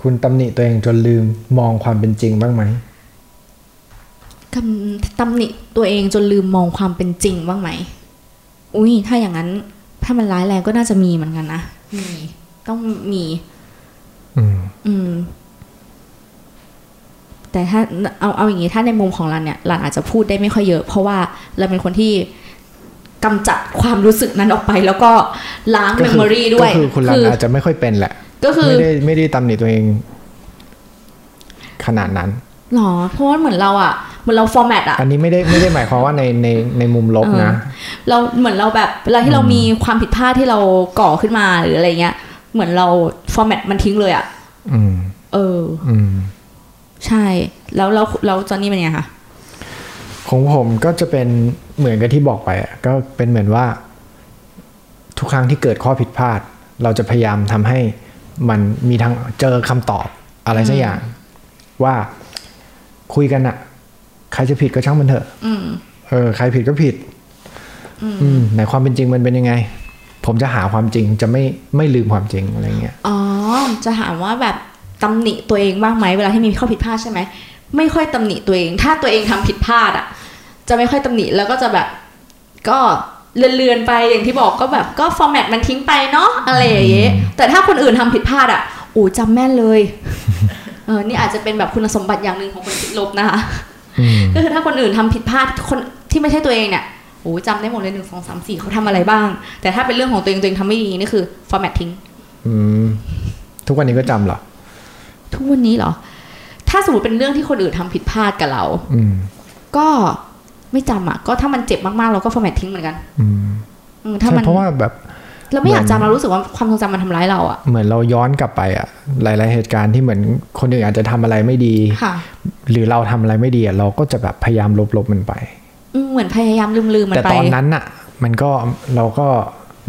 คุณตำหนิตัวเองจนลืมมองความเป็นจริงบ้างไหมกำตำหนิตัวเองจนลืมมองความเป็นจริงบ้างไหม อุ้ยถ้าอย่างนั้น ถ้ามันร้ายแรงก็น่าจะมีเหมือนกันนะมีต้องมี อืม อืม แต่ถ้าเอาเอาอย่างงี้ถ้าในมุมของรันเนี่ยรันอาจจะพูดได้ไม่ค่อยเยอะ เพราะว่าเราเป็นคนที่กำจัดความรู้สึกนั้นออกไป แล้วก็ล้างก็เมมคืโมรีด้วยก็คือคุณรันอาจจะไม่ค่อยเป็นแหละ ก็คือไม่ได้ไม่ได้ตำหนิตัวเอง ขนาดนั้นหรอเพราะว่าเหมือนเราอะเหมือนเรา format อะอันนี้ไม่ได้ไม่ได้หมายความว่าในในในมุมลบนะ เราเหมือนเราแบบเวลาที่เรามีความผิดพลาดที่เราก่อขึ้นมาหรืออะไรเงี้ย เหมือนเรา format มันทิ้งเลยอะอืมเอออืม ใช่ แล้วแล้วแล้วจอนนี่เป็นไงคะของผมก็จะเป็นเหมือนกับที่บอกไปอะก็เป็นเหมือนว่า ทุกครั้งที่เกิดข้อผิดพลาด เราจะพยายามทำให้มันมีทางเจอคำตอบอะไรสักอย่าง ว่าคุยกันอะใครจะผิดก็ช่างมันเถอะอืมเออ ใครผิดก็ผิด อืมไหนความเป็นจริงมันเป็นยังไง ผมจะหาความจริงจะไม่ไม่ลืมความจริงอะไรเงี้ยอ๋อจะถามว่าแบบ ตำหนิตัวเองบ้างไหมเวลาที่มีข้อผิดพลาดใช่ไหมไม่ค่อยตำหนิตัวเอง ถ้าตัวเองทำผิดพลาดอะ จะไม่ค่อยตำหนิแล้วก็จะแบบ ก็เลือนๆไปอย่างที่บอกก็แบบก็ฟอร์แมตมันทิ้งไปเนาะอะไรอย่างเงี้ยแต่ถ้าคนอื่นทำผิดพลาดอะโอ้จำแม่นเลยเออนี่อาจจะเป็นแบบคุณสมบัติอย่างหนึ่งของคนคิดลบนะคะอืมก็คือถ้าคนอื่นทำผิดพลาดคนที่ไม่ใช่ตัวเองเนี่ยโอ้จำได้หมดเลยหนึ่งสองสามสี่เขาทำอะไรบ้าง แต่ถ้าเป็นเรื่องของตัวเองตัวเองทำไม่ดีนี่คือฟอร์แมตทิ้งอืมทุกวันนี้ก็จำเหรอ ทุกวันนี้เหรอ ถ้าสมมติเป็นเรื่องที่คนอื่นทำผิดพลาดกับเรา อืมก็ไม่จำอะ ก็ถ้ามันเจ็บมากๆ เราก็ format ทิ้งเหมือนกัน อืมอืมถ้าใช่มันเพราะว่าแบบ เราไม่อยากเหมือนจำเรารู้สึกว่าความทรงจำมันทำร้ายเราอะเหมือนเราย้อนกลับไปอะหลาย ๆ เหตุการณ์ที่เหมือนคนอื่นอาจจะทำอะไรไม่ดีค่ะ หรือเราทำอะไรไม่ดีอะเราก็จะแบบพยายามลบลบมันไปอืมเหมือนพยายามลืมๆมันแต่ไปตอนนั้นอะมันก็เราก็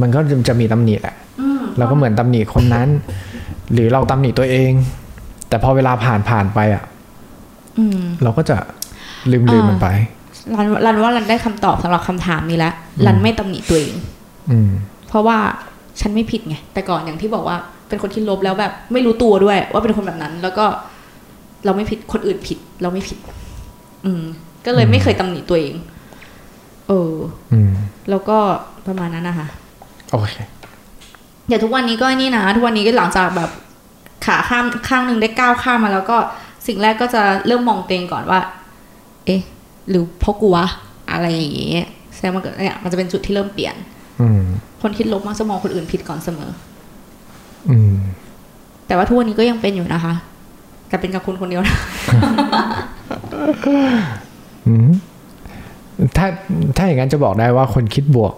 มันก็จะมีตำหนิแหละอืมเราก็เหมือนตำหนิคนนั้น หรือเราตำหนิตัวเอง แต่พอเวลาผ่านผ่านไปอะอืมเราก็จะลืมลืมมันไปรันรันว่ารันได้คำตอบสำหรับคำถามนี้แล้วรันไม่ตำหนิตัวเองอืมเพราะว่าฉันไม่ผิดไงแต่ก่อนอย่างที่บอกว่าเป็นคนที่ลบแล้วแบบ ไม่รู้ตัวด้วย ว่าเป็นคนแบบนั้น แล้วก็เราไม่ผิดคนอื่นผิด เราไม่ผิด อืม ก็เลยไม่เคยตำหนิตัวเอง เอออืมแล้วก็ประมาณนั้นนะคะโอเคเดี๋ยวทุกวันนี้ก็นี่นะทุกวันนี้ก็หลังจากแบบ ขาข้ามข้างหนึ่งได้ก้าวข้ามมาแล้วก็สิ่งแรกก็จะเริ่มมองตัวเองก่อนว่า เอ๊ะ หรือเพราะกูวะอะไรอย่างเงี้ยแสดงว่าเนี่ยมันจะเป็นจุดที่เริ่มเปลี่ยน อืมคนคิดลบมักจะมองคนอื่นผิดก่อนเสมอ อืม แต่ว่าทุกวันนี้ก็ยังเป็นอยู่นะคะ แต่เป็นกับคุณคนเดียวนะอืมถ้าถ้าอย่างนั้นจะบอกได้ว่าคนคิดบวก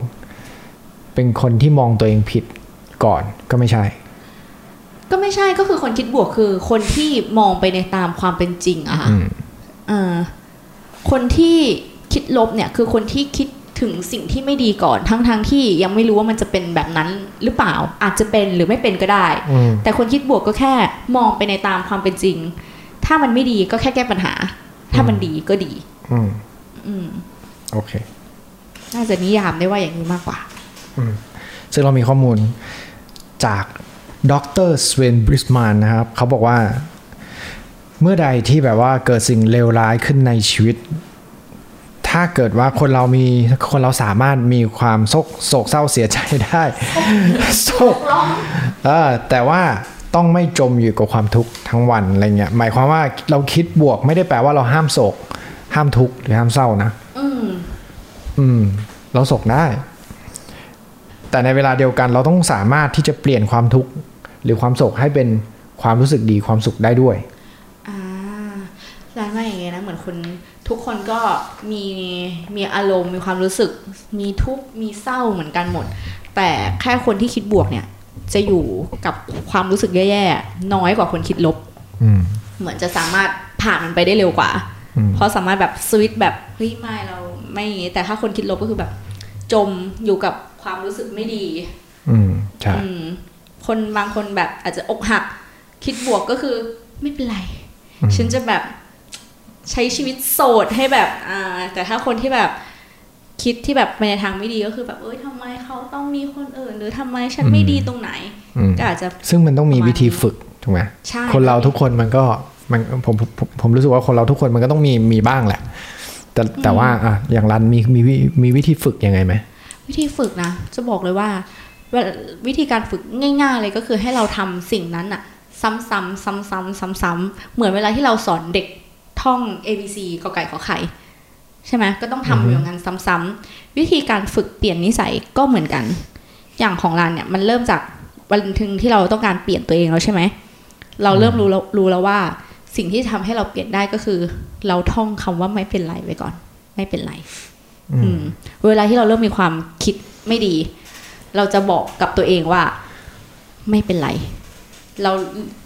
เป็นคนที่มองตัวเองผิดก่อนก็ไม่ใช่ ก็ไม่ใช่ก็คือคนคิดบวกคือ คนที่มองไปในตามความเป็นจริงอะค่ะอืมเออคนที่คิดลบเนี่ยคือคนที่คิดถึงสิ่งที่ไม่ดีก่อนทั้งทงๆที่ยังไม่รู้ว่ามันจะเป็นแบบนั้นหรือเปล่า อาจจะเป็นหรือไม่เป็นก็ได้อืมแต่คนคิดบวกก็แค่มองไปในตามความเป็นจริง ถ้ามันไม่ดีก็แค่แก้ปัญหา ถ้ามันดีก็ดีอืมอืมโอเคน่าจะนิยามได้ว่าอย่างนี้มากกว่าซึ่งเรามีข้อมูลจาก ดรสเวนบริสมานนะครับเขาบอกว่า เมื่อใดที่แบบว่าเกิดสิ่งเลวร้ายขึ้นในชีวิต ถ้าเกิดว่าคนเรามีคนเราสามารถมีความโศกโศกเศร้าเสียใจได้โศกเออแต่ว่าต้องไม่จมอยู่กับความทุกข์ทั้งวันอะไรเงี้ยหมายความว่าเราคิดบวกไม่ได้แปลว่าเราห้ามโศก ห้ามทุกข์หรือห้ามเศร้านะอืมอืม เราโศกได้แต่ในเวลาเดียวกันเราต้องสามารถที่จะเปลี่ยนความทุกข์ห รือความโศกให้เป็นความรู้สึกดีความสุขได้ด้วยอ่าร้านว่าอย่างเงี้ยนะเหมือนคนทุกคนก็มีมีอารมณ์มีความรู้สึก มีทุกข์มีเศร้าเหมือนกันหมด แต่แค่คนที่คิดบวกเนี่ย จะอยู่กับความรู้สึกแย่ๆน้อยกว่าคนคิดลบอืมเหมือนจะสามารถผ่านมันไปได้เร็วกว่าอืมเพราะสามารถแบบสวิตช์แบบเฮ้ยไม่เราไม่อย่างงี้แต่ถ้าคนคิดลบก็คือแบบ จมอยู่กับความรู้สึกไม่ดี อืมใช่อืม คนบางคนแบบอาจจะอกหัก คิดบวกก็คือไม่เป็นไร ฉันจะแบบใช้ชีวิตโสดให้แบบอ่าแต่ถ้าคนที่แบบคิดที่แบบไปในทางไม่ดีก็คือแบบเอ้ยทำไมเขาต้องมีคนอื่น หรือทำไมฉันไม่ดีตรงไหนอืมก็อาจจะซึ่งมันต้องมีวิธีฝึกถูกไหมใช่คนเราทุกคนมันก็มันผมผมผมรู้สึกว่าคนเราทุกคนมันก็ต้องมีมีบ้างแหละ แต่แต่ว่าอะอย่างรันมีมีวิมีวิธีฝึกยังไงไหมวิธีฝึกนะจะบอกเลยว่าเวลาวิธีการฝึกง่าย ๆ เลยก็คือให้เราทำสิ่งนั้นอะซ้ำๆซ้ำๆซ้ำๆเหมือนเวลาที่เราสอนเด็กท่อง A B C กอไก่ขอไข่ใช่ไหมก็ต้องทำอย่างนั้นซ้ำๆวิธีการฝึกเปลี่ยนนิสัยก็เหมือนกัน อย่างของรันเนี่ยมันเริ่มจากวันถึงที่เราต้องการเปลี่ยนตัวเองแล้วใช่ไหมเราเริ่มรู้แล้วรู้แล้วว่าสิ่งที่ทำให้เราเปลี่ยนได้ก็คือ เราท่องคำว่าไม่เป็นไรไว้ก่อน ไม่เป็นไร อืม เวลาที่เราเริ่มมีความคิดไม่ดี เราจะบอกกับตัวเองว่า ไม่เป็นไร เรา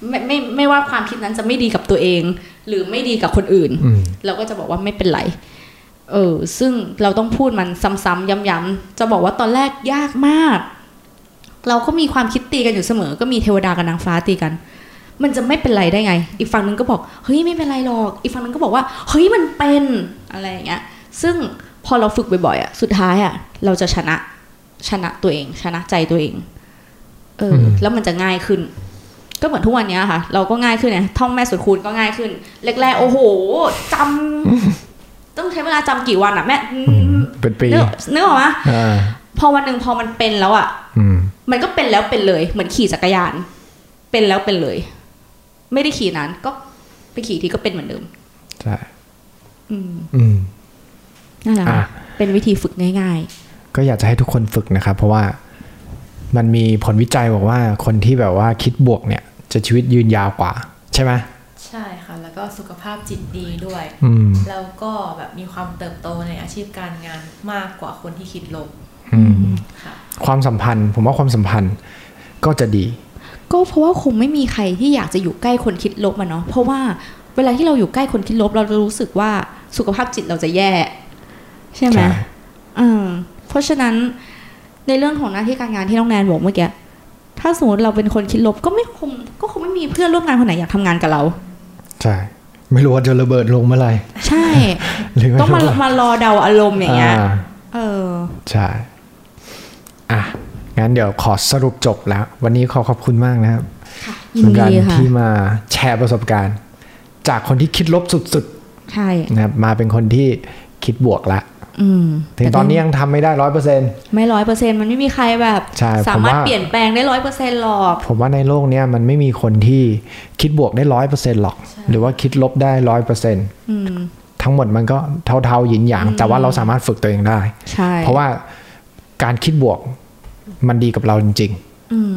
ไม่ไม่ไม่ว่าความคิดนั้นจะไม่ดีกับตัวเอง หรือไม่ดีกับคนอื่นอืมเราก็จะบอกว่าไม่เป็นไรเออซึ่งเราต้องพูดมันซ้ำๆย้ำๆจะบอกว่าตอนแรกยากมาก เราก็มีความคิดตีกันอยู่เสมอ ก็มีเทวดากับนางฟ้าตีกัน มันจะไม่เป็นไรได้ไง อีกฝั่งหนึงก็บอกเฮ้ยไม่เป็นไรหรอก อีกฝั่งหนึงก็บอกว่าเฮ้ยมันเป็นอะไรอย่างเงี้ย ซึ่งพอเราฝึกบ่อยๆอะสุดท้ายอะเราจะชนะ ชนะตัวเอง ชนะใจตัวเอง เออมแล้วมันจะง่ายขึ้น ก็เหมือนทุกวันเนี้ยค่ะ เราก็ง่ายขึ้นเนี่ยท่องแม่สุดคูณก็ง่ายขึ้นแรกๆโอ้โหจำต้องใช้เวลาจำกี่วันอะแม่อืมเป็นปีนึกนึกออกไหมอ่าพอวันหนึ่งพอมันเป็นแล้วอะอืมมันก็เป็นแล้วเป็นเลย เหมือนขี่จักรยาน เป็นแล้วเป็นเลย ไม่ได้ขี่นั้น ก็ไปขี่ทีก็เป็นเหมือนเดิมใช่อืมอืมนั่นแหละค่ะอะเป็นวิธีฝึกง่าย ก็อยากจะให้ทุกคนฝึกนะครับ เพราะว่ามันมีผลวิจัยบอกว่าคนที่แบบว่าคิดบวกเนี่ย จะชีวิตยืนยาวกว่า ใช่ไหมใช่ค่ะ แล้วก็สุขภาพจิตดีด้วยอืมแล้วก็แบบมีความเติบโตในอาชีพการงานมากกว่าคนที่คิดลบอืมค่ะความสัมพันธ์ ผมว่าความสัมพันธ์ก็จะดีๆก็เพราะว่าคงไม่มีใครที่อยากจะอยู่ใกล้คนคิดลบอะเนาะเพราะว่าเวลาที่เราอยู่ใกล้คนคิดลบ เราจะรู้สึกว่าสุขภาพจิตเราจะแย่ ใช่ไหมใช่อืม เพราะฉะนั้นในเรื่องของหน้าที่การงานที่น้องแนนบอกเมื่อกี้ถ้าสมมติเราเป็นคนคิดลบก็ไม่คงก็คงไม่มีเพื่อนร่วมงานคนไหนอยากทำงานกับเรา ใช่ ไม่รู้ว่าจะระเบิดลงเมื่อไหร่ใช่หรือไม่ต้องมารู้ว่มารอเดาอารมณ์อย่างเงี้ยอ่าเออใช่อะงั้นเดี๋ยวขอสรุปจบแล้ว วันนี้ขอขอบคุณมากนะครับค่ะยินคุณรัดีค่ะที่มาแชร์ประสบการณ์ จากคนที่คิดลบสุดใช่ๆนะครับมาเป็นคนที่คิดบวกละอืม ถึงตอนนี้ยังทำไม่ได้ร้อยเปอร์เซ็นต์ไม่ร้อยเปอร์เซ็นมันไม่มีใครแบบใช่สาผมมารถว่าเปลี่ยนแปลงได้ร้อยเปอร์เซ็นหรอก ผมว่าในโลกเนี้ยมันไม่มีคนที่คิดบวกได้ร้อยเปอร์เซ็นต์หรอก หรือว่าคิดลบได้ร้อยเปอร์เซ็นต์อืมทั้งหมดมันก็เท่าๆหยินหยาง แต่ว่าเราสามารถฝึกตัวเองได้ใช่เพราะว่าการคิดบวกมันดีกับเราจริงๆอืม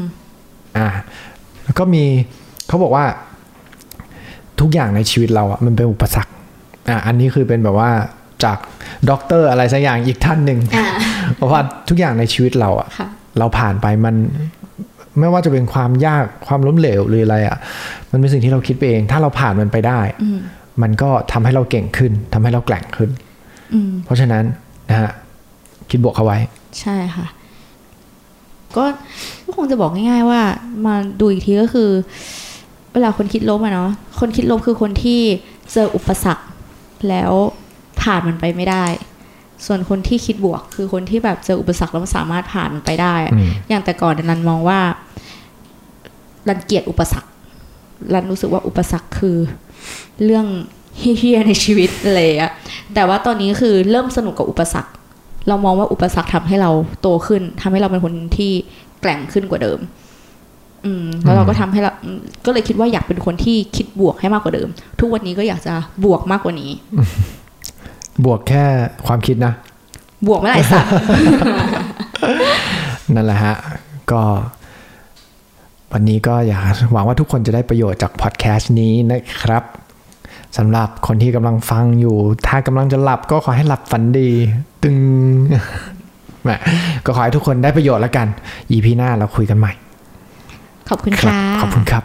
อ่าแล้วก็มีเขาบอกว่าทุกอย่างในชีวิตเราอะมันเป็นอุปสรรคอ่าอันนี้คือเป็นแบบว่า จากด็อกเตอร์อะไรสักอย่างอีกท่านหนึ่งอ่าเพราะว่าทุกอย่างในชีวิตเราอะค่ะเราผ่านไปมันไม่ว่าจะเป็นความยากความล้มเหลวหรืออะไรอะ มันเป็นสิ่งที่เราคิดไปเอง ถ้าเราผ่านมันไปได้อืมมันก็ทำให้เราเก่งขึ้นทำให้เราแกร่งขึ้นอืมเพราะฉะนั้นนะฮะคิดบวกเข้าไว้ ใช่ค่ะก็ก็คงจะบอกง่าย ๆ ว่า มาดูอีกทีก็คือ เวลาคนคิดลบอะเนาะคนคิดลบคือคนที่เจออุปสรรคแล้ว ผ่านมันไปไม่ได้ ส่วนคนที่คิดบวก คือคนที่แบบเจออุปสรรคแล้วมันสามารถผ่านมันไปได้อะอืมอย่างแต่ก่อนเนี่ยรันมองว่ารันเกลียดอุปสรรครันรู้สึกว่าอุปสรรคคือเรื่องเฮี้ยๆในชีวิตเลยอะแต่ว่าตอนนี้คือเริ่มสนุกกับอุปสรรค เรามองว่าอุปสรรคทำให้เราโตขึ้นทำให้เราเป็นคนที่แกร่งขึ้นกว่าเดิม อืม แล้วเราก็ทำให้เราอืมก็เลยคิดว่าอยากเป็นคนที่คิดบวกให้มากกว่าเดิม ทุกวันนี้ก็อยากจะบวกมากกว่านี้ บวกแค่ความคิดนะ บวกเมื่อไหร่สัตว์นั่นแหละฮะ ก็ วันนี้ก็อยากหวังว่าทุกคนจะได้ประโยชน์จากพอดแคสต์นี้นะครับสำหรับคนที่กำลังฟังอยู่ ถ้ากำลังจะหลับก็ขอให้หลับฝันดี ตึงแหมก็ขอให้ทุกคนได้ประโยชน์แล้วกัน EP หน้าเราคุยกันใหม่ ขอบคุณครัค่ะขอบคุณครับ